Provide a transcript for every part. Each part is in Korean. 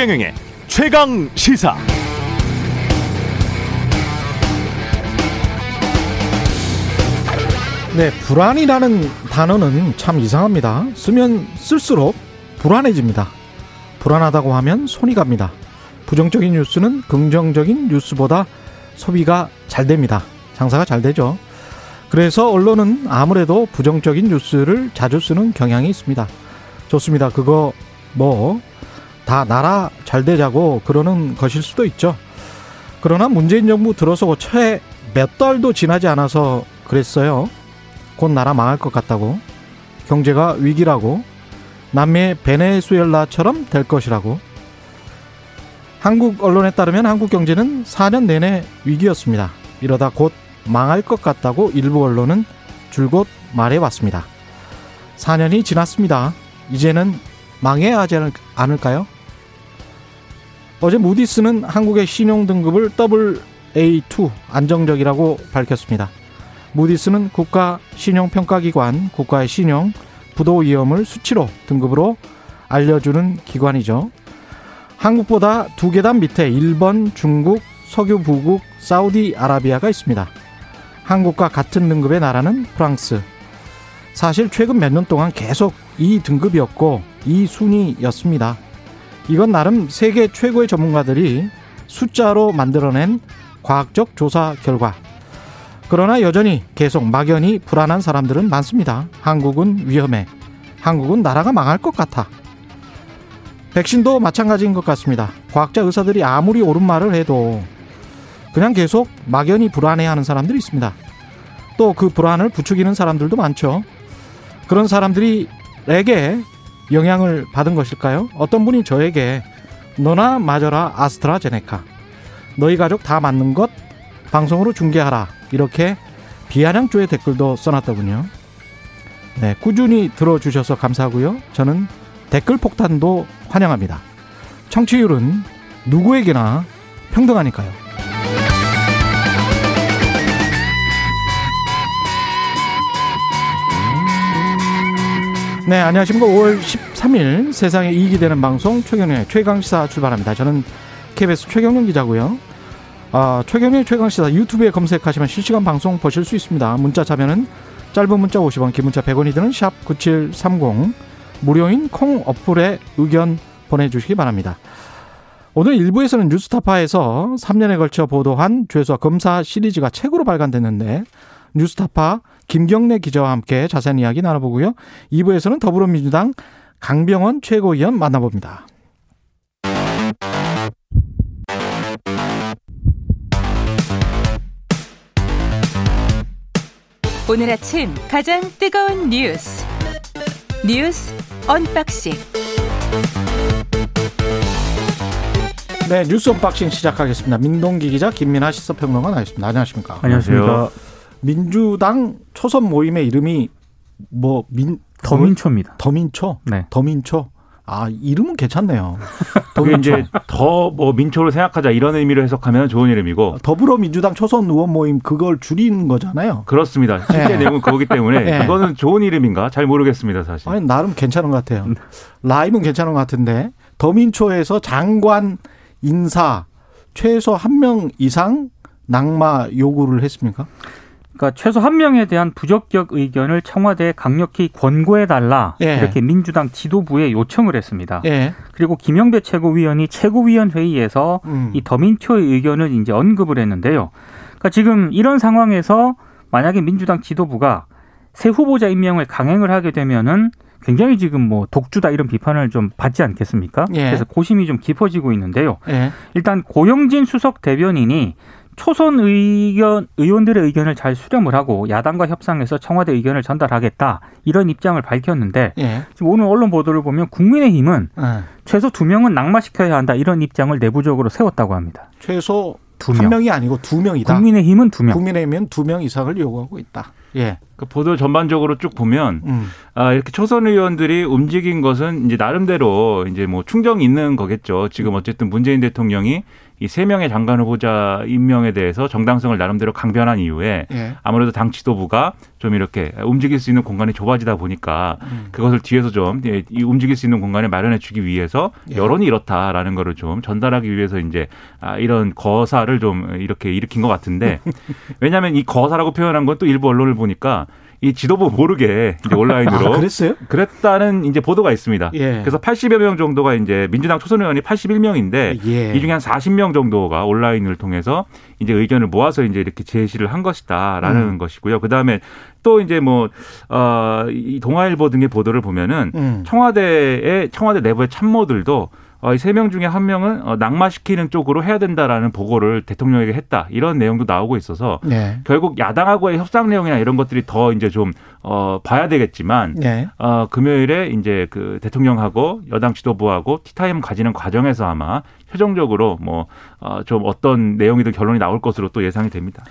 최경영의 최강 시사. 네, 불안이라는 단어는 참 이상합니다. 쓰면 쓸수록 불안해집니다. 불안하다고 하면 손이 갑니다. 부정적인 뉴스는 긍정적인 뉴스보다 소비가 잘 됩니다. 장사가 잘 되죠. 그래서 언론은 아무래도 부정적인 뉴스를 자주 쓰는 경향이 있습니다. 좋습니다. 그거 뭐 다 나라 잘 되자고 그러는 것일 수도 있죠. 그러나 문재인 정부 들어서고 채몇 달도 지나지 않아서 그랬어요. 곧 나라 망할 것 같다고. 경제가 위기라고. 남미 베네수엘라처럼 될 것이라고. 한국 언론에 따르면 한국 경제는 4년 내내 위기였습니다. 이러다 곧 망할 것 같다고 일부 언론은 줄곧 말해왔습니다. 4년이 지났습니다. 이제는 망해야 하지 않을까요? 어제 무디스는 한국의 신용 등급을 AA2 안정적이라고 밝혔습니다. 무디스는 국가 신용평가기관, 국가의 신용, 부도 위험을 수치로 등급으로 알려주는 기관이죠. 한국보다 두 계단 밑에 일본, 중국, 석유 부국, 사우디아라비아가 있습니다. 한국과 같은 등급의 나라는 프랑스. 사실 최근 몇 년 동안 계속 이 등급이었고 이 순위였습니다. 이건 나름 세계 최고의 전문가들이 숫자로 만들어낸 과학적 조사 결과. 그러나 여전히 계속 막연히 불안한 사람들은 많습니다. 한국은 위험해. 한국은 나라가 망할 것 같아. 백신도 마찬가지인 것 같습니다. 과학자 의사들이 아무리 옳은 말을 해도 그냥 계속 막연히 불안해하는 사람들이 있습니다. 또 그 불안을 부추기는 사람들도 많죠. 그런 사람들이에게 영향을 받은 것일까요? 어떤 분이 저에게 너나 맞아라 아스트라제네카 너희 가족 다 맞는 것 방송으로 중계하라 이렇게 비아냥조의 댓글도 써놨더군요. 네, 꾸준히 들어주셔서 감사하고요. 저는 댓글 폭탄도 환영합니다. 청취율은 누구에게나 평등하니까요. 네, 안녕하십니까. 5월 13일 세상에 이익이 되는 방송 최경련의 최강시사 출발합니다. 저는 KBS 최경련 기자고요. 아, 최경련 최강시사 유튜브에 검색하시면 실시간 방송 보실 수 있습니다. 문자 자면은 짧은 문자 50원, 긴 문자 100원이 드는 샵 9730 무료인 콩 어플에 의견 보내주시기 바랍니다. 오늘 일부에서는 뉴스타파에서 3년에 걸쳐 보도한 죄수와 검사 시리즈가 책으로 발간됐는데 뉴스타파 김경래 기자와 함께 자세한 이야기 나눠보고요. 2부에서는 더불어민주당 강병원 최고위원 만나봅니다. 오늘 아침 가장 뜨거운 뉴스 뉴스 unboxing 네 뉴스 unboxing 시작하겠습니다. 민동기 기자 김민아 시사평론가 나왔습니다. 안녕하십니까? 안녕하십니까? 민주당 초선 모임의 이름이 뭐 민 더민초입니다. 더민초? 네. 더민초. 아 이름은 괜찮네요. 그게 이제 더 뭐 민초를 생각하자 이런 의미로 해석하면 좋은 이름이고 더불어민주당 초선 의원 모임 그걸 줄이는 거잖아요. 그렇습니다. 실제 네. 내용은 그거기 때문에 네. 그거는 좋은 이름인가 잘 모르겠습니다 사실. 아니 나름 괜찮은 것 같아요. 네. 라임은 괜찮은 것 같은데 더민초에서 장관 인사 최소 한 명 이상 낙마 요구를 했습니까? 그러니까 최소 한 명에 대한 부적격 의견을 청와대에 강력히 권고해 달라 예. 이렇게 민주당 지도부에 요청을 했습니다. 예. 그리고 김영배 최고위원이 최고위원 회의에서 음. 이 더민초의 의견을 이제 언급을 했는데요. 그러니까 지금 이런 상황에서 만약에 민주당 지도부가 새 후보자 임명을 강행을 하게 되면은 굉장히 지금 뭐 독주다 이런 비판을 좀 받지 않겠습니까? 예. 그래서 고심이 좀 깊어지고 있는데요. 예. 일단 고영진 수석 대변인이 초선 의견 의원들의 의견을 잘 수렴을 하고 야당과 협상해서 청와대 의견을 전달하겠다 이런 입장을 밝혔는데 예. 지금 오늘 언론 보도를 보면 국민의힘은 예. 최소 두 명은 낙마시켜야 한다 이런 입장을 내부적으로 세웠다고 합니다. 최소 두한 명. 명이 아니고 두 명이다. 국민의힘은 두 명. 국민의힘은 두 명 이상을 요구하고 있다. 예. 그 보도 전반적으로 쭉 보면 음. 아, 이렇게 초선 의원들이 움직인 것은 이제 나름대로 이제 뭐 충정이 있는 거겠죠. 지금 어쨌든 문재인 대통령이 이 세 명의 장관 후보자 임명에 대해서 정당성을 나름대로 강변한 이후에 예. 아무래도 당 지도부가 좀 이렇게 움직일 수 있는 공간이 좁아지다 보니까 음. 그것을 뒤에서 좀 예, 이 움직일 수 있는 공간을 마련해 주기 위해서 예. 여론이 이렇다라는 거를 좀 전달하기 위해서 이제 아, 이런 거사를 좀 이렇게 일으킨 것 같은데 왜냐하면 이 거사라고 표현한 건 또 일부 언론을 보니까 이 지도부 모르게 이제 온라인으로 아, 그랬어요? 그랬다는 이제 보도가 있습니다. 예. 그래서 80여 명 정도가 이제 민주당 초선 의원이 81명인데 예. 이 중에 한 40명 정도가 온라인을 통해서 이제 의견을 모아서 이제 이렇게 제시를 한 것이다라는 음. 것이고요. 그다음에 또 이제 뭐 어 이 동아일보 등의 보도를 보면은 음. 청와대의 청와대 내부의 참모들도 어, 이 세 명 중에 한 명은 어, 낙마시키는 쪽으로 해야 된다라는 보고를 대통령에게 했다 이런 내용도 나오고 있어서 네. 결국 야당하고의 협상 내용이나 이런 것들이 더 이제 좀 어, 봐야 되겠지만 네. 어, 금요일에 이제 그 대통령하고 여당 지도부하고 티타임 가지는 과정에서 아마 최종적으로 뭐, 어, 좀 어떤 내용이든 결론이 나올 것으로 또 예상이 됩니다.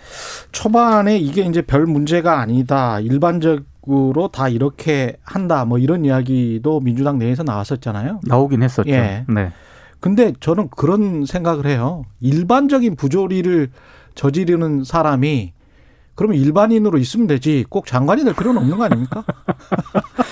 초반에 이게 이제 별 문제가 아니다. 일반적 으로 다 이렇게 한다. 뭐 이런 이야기도 민주당 내에서 나왔었잖아요. 나오긴 했었죠. 예. 네. 근데 저는 그런 생각을 해요. 일반적인 부조리를 저지르는 사람이 그러면 일반인으로 있으면 되지 꼭 장관이 될 필요는 없는 거 아닙니까?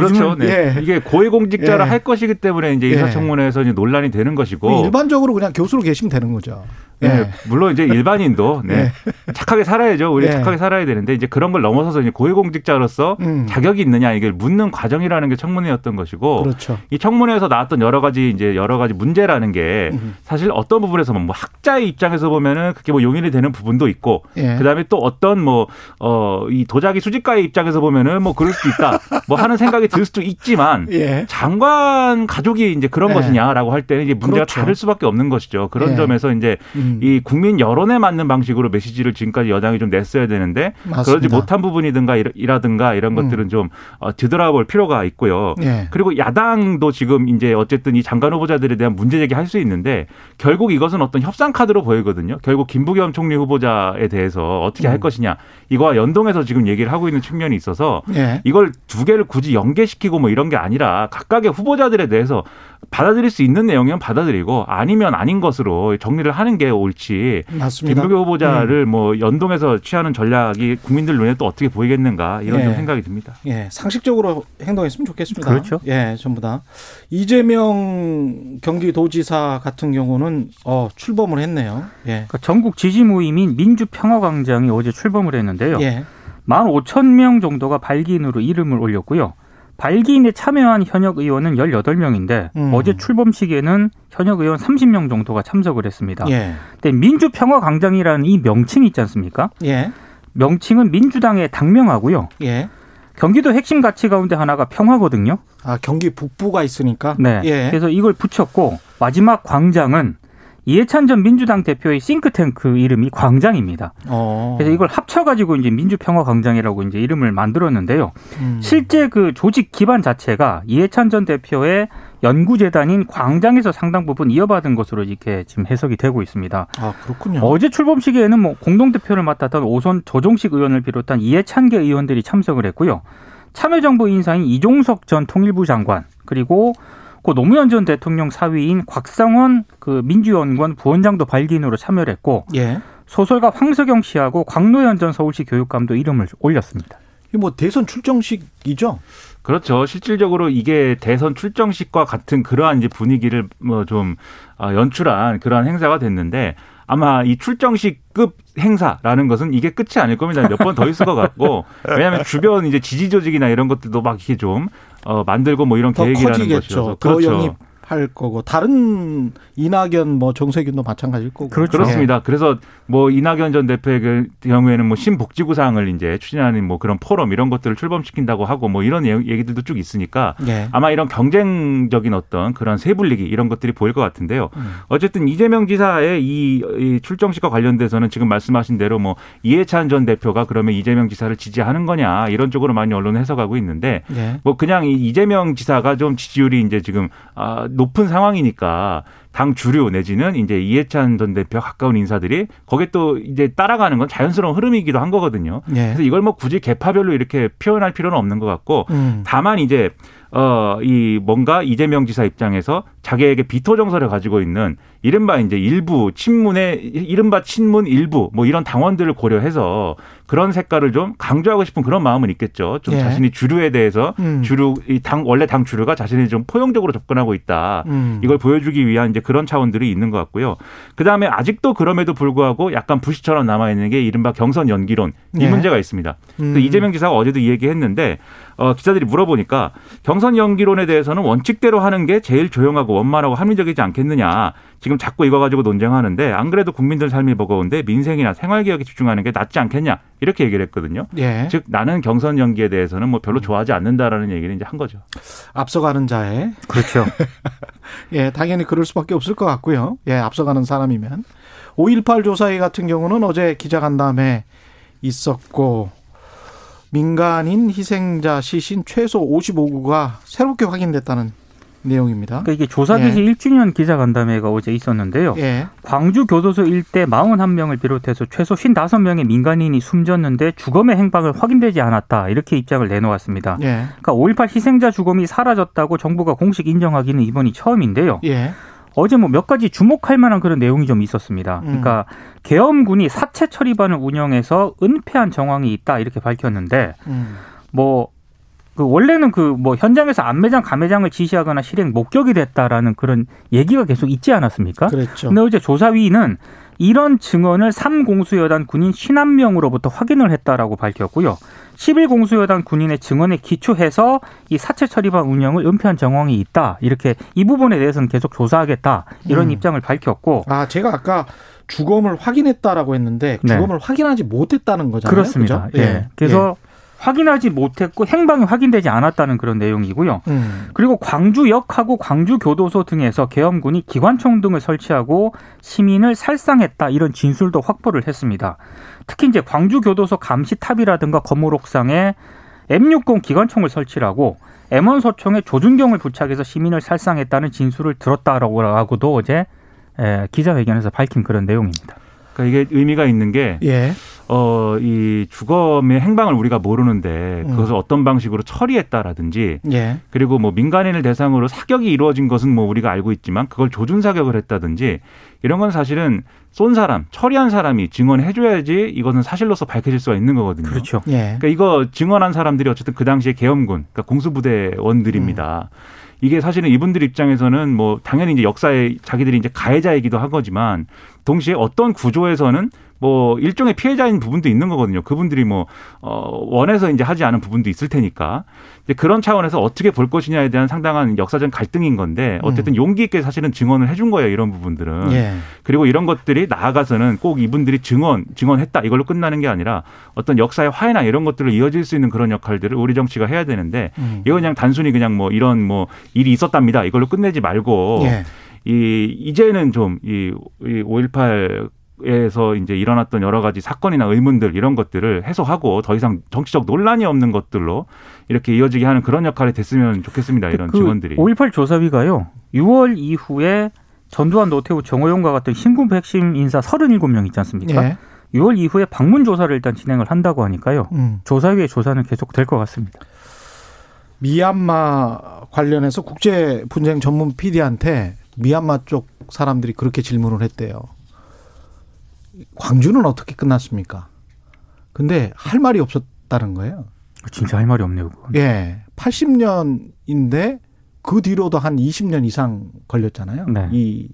그렇죠. 네. 예. 이게 고위공직자를 예. 할 것이기 때문에 이제 예. 인사청문회에서 이제 논란이 되는 것이고. 일반적으로 그냥 교수로 계시면 되는 거죠. 예. 네, 물론 이제 일반인도 네, 착하게 살아야죠. 우리 예. 착하게 살아야 되는데 이제 그런 걸 넘어서서 이제 고위공직자로서 음. 자격이 있느냐 이걸 묻는 과정이라는 게 청문회였던 것이고 그렇죠. 이 청문회에서 나왔던 여러 가지 이제 여러 가지 문제라는 게 음. 사실 어떤 부분에서 뭐 학자의 입장에서 보면은 그게 뭐 용인이 되는 부분도 있고 예. 그다음에 또 어떤 뭐 어 이 도자기 수집가의 입장에서 보면은 뭐 그럴 수도 있다 뭐 하는 생각이 들 수도 있지만 예. 장관 가족이 이제 그런 예. 것이냐라고 할 때는 이제 문제가 그렇죠. 다를 수밖에 없는 것이죠. 그런 예. 점에서 이제 음. 이 국민 여론에 맞는 방식으로 메시지를 지금까지 여당이 좀 냈어야 되는데 맞습니다. 그러지 못한 부분이든가 이라- 이라든가 이런 음. 것들은 좀 어, 뒤돌아볼 필요가 있고요. 예. 그리고 야당도 지금 이제 어쨌든 이 장관 후보자들에 대한 문제 제기할 수 있는데 결국 이것은 어떤 협상 카드로 보이거든요. 결국 김부겸 총리 후보자에 대해서 어떻게 할 음. 것이냐 이거와 연동해서 지금 얘기를 하고 있는 측면이 있어서 예. 이걸 두 개를 굳이 연 계시키고 뭐 이런 게 아니라 각각의 후보자들에 대해서 받아들일 수 있는 내용이면 받아들이고 아니면 아닌 것으로 정리를 하는 게 옳지. 맞습니다. 김부겸 후보자를 뭐 연동해서 취하는 전략이 국민들 눈에 또 어떻게 보이겠는가 이런 예. 좀 생각이 듭니다. 예, 상식적으로 행동했으면 좋겠습니다. 그렇죠. 예, 전부 다. 이재명 경기도지사 같은 경우는 어, 출범을 했네요. 예. 그러니까 전국 지지 모임인 민주평화광장이 어제 출범을 했는데요. 예. 15,000명 정도가 발기인으로 이름을 올렸고요. 발기인에 참여한 현역 의원은 18명인데 음. 어제 출범식에는 현역 의원 30명 정도가 참석을 했습니다. 예. 근데 민주평화광장이라는 이 명칭이 있지 않습니까? 예. 명칭은 민주당의 당명하고요. 예. 경기도 핵심 가치 가운데 하나가 평화거든요. 아, 경기 북부가 있으니까. 네. 예. 그래서 이걸 붙였고 마지막 광장은 이해찬 전 민주당 대표의 싱크탱크 이름이 광장입니다. 어. 그래서 이걸 합쳐가지고 이제 민주평화광장이라고 이제 이름을 만들었는데요. 음. 실제 그 조직 기반 자체가 이해찬 전 대표의 연구재단인 광장에서 상당 부분 이어받은 것으로 이렇게 지금 해석이 되고 있습니다. 아, 그렇군요. 어제 출범식에는 뭐 공동대표를 맡았던 오선 조종식 의원을 비롯한 이해찬계 의원들이 참석을 했고요. 참여정부 인사인 이종석 전 통일부 장관 그리고 고 노무현 전 대통령 사위인 곽상원 그 민주연구원 부원장도 발기인으로 참여를 했고 예. 소설가 황석영 씨하고 광노현 전 서울시 교육감도 이름을 올렸습니다. 뭐 대선 출정식이죠? 그렇죠. 실질적으로 이게 대선 출정식과 같은 그러한 이제 분위기를 뭐좀 어, 연출한 그러한 행사가 됐는데 아마 이 출정식급 행사라는 것은 이게 끝이 아닐 겁니다. 몇 번 더 있을 것 같고 왜냐하면 주변 이제 지지 조직이나 이런 것들도 막 이렇게 좀 어, 만들고 뭐 이런 더 계획이라는 커지겠죠. 것이어서 그렇죠. 영입 할 거고 다른 이낙연 뭐 정세균도 마찬가지일 거고. 그렇죠. 그렇습니다. 그래서 뭐 이낙연 전 대표의 그 경우에는 뭐 신복지구상을 이제 추진하는 뭐 그런 포럼 이런 것들을 출범시킨다고 하고 뭐 이런 얘기들도 쭉 있으니까 예. 아마 이런 경쟁적인 어떤 그런 세분리기 이런 것들이 보일 것 같은데요. 음. 어쨌든 이재명 지사의 이, 이 출정식과 관련돼서는 지금 말씀하신 대로 뭐 이해찬 전 대표가 그러면 이재명 지사를 지지하는 거냐 이런 쪽으로 많이 언론은 해석하고 있는데 예. 뭐 그냥 이 이재명 지사가 좀 지지율이 이제 지금 아 높은 상황이니까 당 주류 내지는 이제 이해찬 전 대표 가까운 인사들이 거기에 또 이제 따라가는 건 자연스러운 흐름이기도 한 거거든요. 예. 그래서 이걸 뭐 굳이 개파별로 이렇게 표현할 필요는 없는 것 같고 음. 다만 이제 어, 이 뭔가 이재명 지사 입장에서 자기에게 비토 정서를 가지고 있는 이른바 이제 일부 친문의 이른바 친문 일부 뭐 이런 당원들을 고려해서 그런 색깔을 좀 강조하고 싶은 그런 마음은 있겠죠. 좀 예. 자신이 주류에 대해서 음. 주류 이 당 원래 당 주류가 자신이 좀 포용적으로 접근하고 있다. 음. 이걸 보여주기 위한 이제 그런 차원들이 있는 것 같고요. 그 다음에 아직도 그럼에도 불구하고 약간 부시처럼 남아 있는 게 이른바 경선 연기론 이 예. 문제가 있습니다. 음. 그 이재명 지사가 어제도 이 얘기했는데 어, 기자들이 물어보니까 경선 연기론에 대해서는 원칙대로 하는 게 제일 조용하고 원만하고 합리적이지 않겠느냐. 지금 자꾸 이거 가지고 논쟁하는데 안 그래도 국민들 삶이 버거운데 민생이나 생활 개혁에 집중하는 게 낫지 않겠냐 이렇게 얘기를 했거든요. 예. 즉 나는 경선 연기에 대해서는 뭐 별로 좋아하지 않는다라는 얘기를 이제 한 거죠. 앞서가는 자에 그렇죠. 예, 당연히 그럴 수밖에 없을 것 같고요. 예, 앞서가는 사람이면 5.18 조사회 같은 경우는 어제 기자간담회 있었고 민간인 희생자 시신 최소 55구가 새롭게 확인됐다는 내용입니다. 그러니까 이게 조사 개시 1주년 기자간담회가 어제 있었는데요. 예. 광주 교도소 일대 41명을 비롯해서 최소 55명의 민간인이 숨졌는데 주검의 행방을 확인되지 않았다. 이렇게 입장을 내놓았습니다. 예. 그러니까 5.18 희생자 주검이 사라졌다고 정부가 공식 인정하기는 이번이 처음인데요. 예. 어제 뭐 몇 가지 주목할 만한 그런 내용이 좀 있었습니다. 음. 그러니까 계엄군이 사체 처리반을 운영해서 은폐한 정황이 있다 이렇게 밝혔는데 음. 뭐그 원래는 그 뭐 현장에서 안매장 감매장을 지시하거나 실행 목격이 됐다라는 그런 얘기가 계속 있지 않았습니까? 그랬죠. 근데 어제 조사위는 이런 증언을 3공수 여단 군인 51명으로부터 확인을 했다라고 밝혔고요. 11공수여단 군인의 증언에 기초해서 이 사체 처리반 운영을 은폐한 정황이 있다. 이렇게 이 부분에 대해서는 계속 조사하겠다. 이런 음. 입장을 밝혔고 아, 제가 아까 주검을 확인했다라고 했는데 네. 주검을 확인하지 못했다는 거잖아요. 그렇습니다. 그죠? 예. 그래서 확인하지 못했고 행방이 확인되지 않았다는 그런 내용이고요. 예. 음. 그리고 광주역하고 광주교도소 등에서 계엄군이 기관총 등을 설치하고 시민을 살상했다 이런 진술도 확보를 했습니다. 특히 이제 광주교도소 감시탑이라든가 건물 옥상에 M60 기관총을 설치하고 M1 소총에 조준경을 부착해서 시민을 살상했다는 진술을 들었다라고도 어제 에, 기자회견에서 밝힌 그런 내용입니다. 그러니까 이게 의미가 있는 게 예. 어, 이 주검의 행방을 우리가 모르는데 음. 그것을 어떤 방식으로 처리했다라든지 예. 그리고 뭐 민간인을 대상으로 사격이 이루어진 것은 뭐 우리가 알고 있지만 그걸 조준 사격을 했다든지 이런 건 사실은 쏜 사람, 처리한 사람이 증언해 줘야지 이것은 사실로서 밝혀질 수가 있는 거거든요. 그렇죠. 예. 그러니까 이거 증언한 사람들이 어쨌든 그 당시에 계엄군, 그러니까 공수부대원들입니다. 이게 사실은 이분들 입장에서는 뭐 당연히 이제 역사에 자기들이 이제 가해자이기도 한 거지만 동시에 어떤 구조에서는 뭐 일종의 피해자인 부분도 있는 거거든요. 그분들이 뭐 어, 원해서 이제 하지 않은 부분도 있을 테니까 이제 그런 차원에서 어떻게 볼 것이냐에 대한 상당한 역사적 갈등인 건데 어쨌든 용기 있게 사실은 증언을 해준 거예요. 이런 부분들은. 예. 그리고 이런 것들이 나아가서는 꼭 이분들이 증언, 증언했다 이걸로 끝나는 게 아니라 어떤 역사의 화해나 이런 것들을 이어질 수 있는 그런 역할들을 우리 정치가 해야 되는데 음. 이거 그냥 단순히 그냥 뭐 이런 뭐 일이 있었답니다 이걸로 끝내지 말고 예. 이 이제는 좀이 이5.18 에서 이제 일어났던 여러 가지 사건이나 의문들 이런 것들을 해소하고 더 이상 정치적 논란이 없는 것들로 이렇게 이어지게 하는 그런 역할이 됐으면 좋겠습니다. 이런 그 증언들이. 5.18 조사위가요. 6월 이후에 전두환, 노태우, 정호용과 같은 신군부 핵심 인사 37명 있지 않습니까? 예. 6월 이후에 방문 조사를 일단 진행을 한다고 하니까요. 음. 조사위의 조사는 계속 될 것 같습니다. 미얀마 관련해서 국제 분쟁 전문 PD한테 미얀마 쪽 사람들이 그렇게 질문을 했대요. 광주는 어떻게 끝났습니까? 근데 할 말이 없었다는 거예요. 진짜 할 말이 없네요. 그건. 예. 80년인데 그 뒤로도 한 20년 이상 걸렸잖아요. 네. 이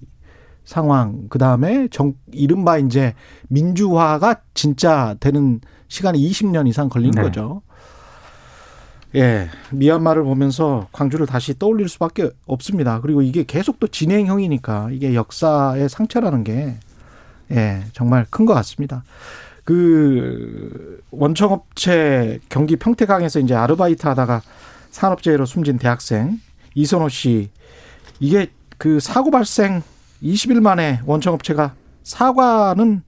상황 그다음에 정 이른바 이제 민주화가 진짜 되는 시간이 20년 이상 걸린 네. 거죠. 예. 미얀마를 보면서 광주를 다시 떠올릴 수밖에 없습니다. 그리고 이게 계속 또 진행형이니까 이게 역사의 상처라는 게 예, 정말 큰 것 같습니다. 그 원청업체 경기 평택항에서 이제 아르바이트 하다가 산업재해로 숨진 대학생 이선호 씨 이게 그 사고 발생 20일 만에 원청업체가 사과는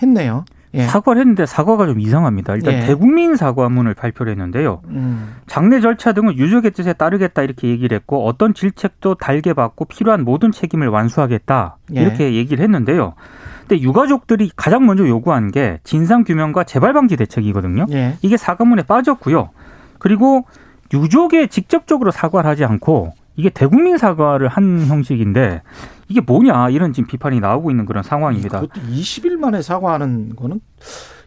했네요. 예. 사과를 했는데 사과가 좀 이상합니다. 일단 예. 대국민 사과문을 발표를 했는데요. 음. 장례 절차 등은 유족의 뜻에 따르겠다 이렇게 얘기를 했고 어떤 질책도 달게 받고 필요한 모든 책임을 완수하겠다 예. 이렇게 얘기를 했는데요. 근데 유가족들이 가장 먼저 요구한 게 진상 규명과 재발 방지 대책이거든요. 예. 이게 사과문에 빠졌고요. 그리고 유족에 직접적으로 사과를 하지 않고 이게 대국민 사과를 한 형식인데 이게 뭐냐 이런 지금 비판이 나오고 있는 그런 상황입니다. 그것도 20일 만에 사과하는 거는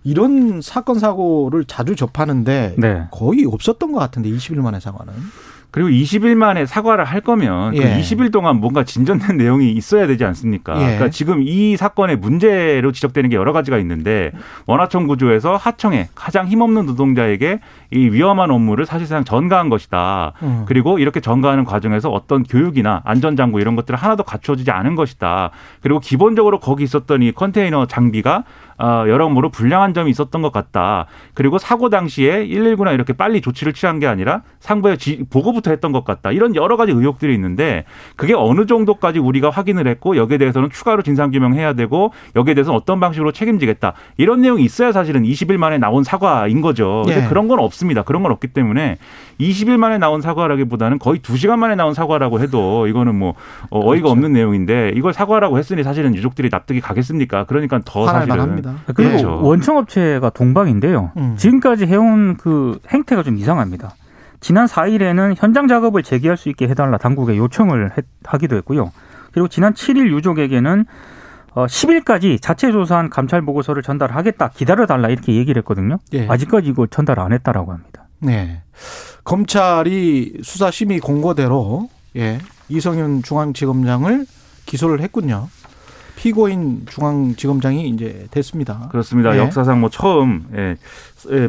이런 사건 사고를 자주 접하는데 네. 거의 없었던 것 같은데 20일 만에 사과는. 그리고 20일 만에 사과를 할 거면 예. 그 20일 동안 뭔가 진전된 내용이 있어야 되지 않습니까? 예. 그러니까 지금 이 사건의 문제로 지적되는 게 여러 가지가 있는데 원하청 구조에서 하청에 가장 힘없는 노동자에게 이 위험한 업무를 사실상 전가한 것이다. 음. 그리고 이렇게 전가하는 과정에서 어떤 교육이나 안전장구 이런 것들을 하나도 갖춰지지 않은 것이다. 그리고 기본적으로 거기 있었던 이 컨테이너 장비가 어, 여러모로 불량한 점이 있었던 것 같다. 그리고 사고 당시에 119나 이렇게 빨리 조치를 취한 게 아니라 상부에 지- 보고부터 했던 것 같다. 이런 여러 가지 의혹들이 있는데 그게 어느 정도까지 우리가 확인을 했고 여기에 대해서는 추가로 진상 규명해야 되고 여기에 대해서는 어떤 방식으로 책임지겠다. 이런 내용이 있어야 사실은 20일 만에 나온 사과인 거죠. 근데 예. 그런 건 없습니다. 그런 건 없기 때문에 20일 만에 나온 사과라기보다는 거의 2시간 만에 나온 사과라고 해도 이거는 뭐 어, 어이가 그렇죠. 없는 내용인데 이걸 사과라고 했으니 사실은 유족들이 납득이 가겠습니까? 그러니까 더 사실은 만합니다. 그리고 그렇죠. 원청 업체가 동방인데요. 음. 지금까지 해온 그 행태가 좀 이상합니다. 지난 4일에는 현장 작업을 재개할 수 있게 해달라 당국에 요청을 했- 하기도 했고요. 그리고 지난 7일 유족에게는 어, 10일까지 자체 조사한 감찰 보고서를 전달하겠다, 기다려달라 이렇게 얘기를 했거든요. 예. 아직까지 이거 전달 안 했다라고 합니다. 네. 검찰이 수사심의 공고대로 예. 이성윤 중앙지검장을 기소를 했군요. 피고인 중앙지검장이 이제 됐습니다. 그렇습니다. 예. 역사상 뭐 처음 예, 예,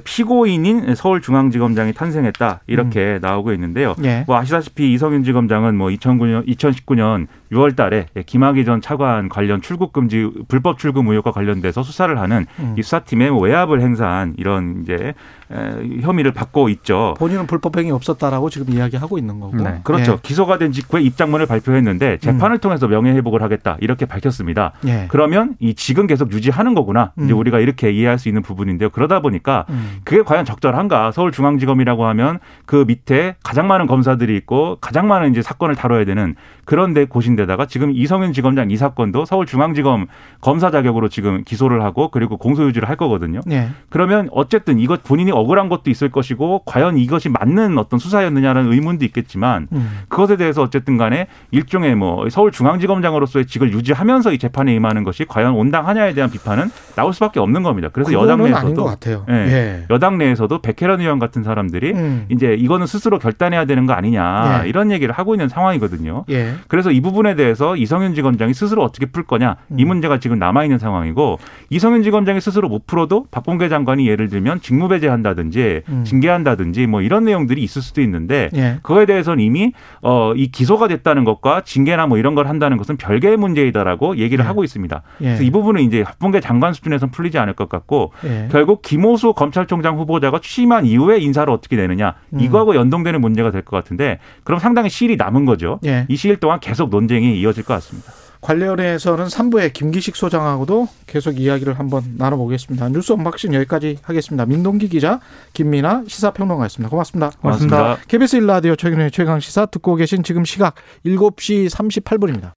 피고인인 서울중앙지검장이 탄생했다 이렇게 나오고 있는데요. 예. 뭐 아시다시피 이성윤 지검장은 뭐 2009년 2019년 6월달에 김학의 전 차관 관련 출국 금지 불법 출금 의혹과 관련돼서 수사를 하는 음. 이 수사팀에 뭐 외압을 행사한 이런 이제 에, 혐의를 받고 있죠. 본인은 불법 행위 없었다라고 지금 이야기하고 있는 거고. 네. 그렇죠. 기소가 된 직후에 입장문을 발표했는데 재판을 통해서 명예 회복을 하겠다 이렇게 밝혔습니다. 예. 그러면 이 지금 계속 유지하는 거구나. 이제 음. 우리가 이렇게 이해할 수 있는 부분인데요. 그러다 보니까 음. 그게 과연 적절한가? 서울중앙지검이라고 하면 그 밑에 가장 많은 검사들이 있고 가장 많은 이제 사건을 다뤄야 되는 그런 데 곳인데다가 지금 이성윤 지검장 이 사건도 서울중앙지검 검사 자격으로 지금 기소를 하고 그리고 공소유지를 할 거거든요. 예. 그러면 어쨌든 이것 본인이 억울한 것도 있을 것이고 과연 이것이 맞는 어떤 수사였느냐라는 의문도 있겠지만 음. 그것에 대해서 어쨌든 간에 일종의 뭐 서울중앙지검장으로서의 직을 유지하면서 이 재판에 임하는 것이 과연 온당하냐에 대한 비판은 나올 수밖에 없는 겁니다. 그래서 여당 그거는 아닌 것 같아요. 예. 예. 여당 내에서도 백혜련 의원 같은 사람들이 음. 이제 이거는 스스로 결단해야 되는 거 아니냐 네. 이런 얘기를 하고 있는 상황이거든요. 예. 그래서 이 부분에 대해서 이성윤 지검장이 스스로 어떻게 풀 거냐 이 음. 문제가 지금 남아 있는 상황이고 이성윤 지검장이 스스로 못 풀어도 박범계 장관이 예를 들면 직무배제한다든지 음. 징계한다든지 뭐 이런 내용들이 있을 수도 있는데 예. 그거에 대해서는 이미 어 이 기소가 됐다는 것과 징계나 뭐 이런 걸 한다는 것은 별개의 문제이다라고 얘기를 네. 하고 있습니다. 예. 그래서 이 부분은 이제 박범계 장관 수준에서는 풀리지 않을 것 같고 예. 결국 김오수 검찰총장 후보자가 취임한 이후에 인사를 어떻게 내느냐 음. 이거하고 연동되는 문제가 될 것 같은데 그럼 상당히 시일이 남은 거죠. 예. 이 시일 동안 계속 논쟁이 이어질 것 같습니다. 관련해서는 3부의 김기식 소장하고도 계속 이야기를 한번 나눠보겠습니다. 뉴스 unboxing 여기까지 하겠습니다. 민동기 기자, 김민아 시사평론가였습니다. 고맙습니다. 고맙습니다. KBS 1라디오 최경영의 최강시사 듣고 계신 지금 시각 7시 38분입니다.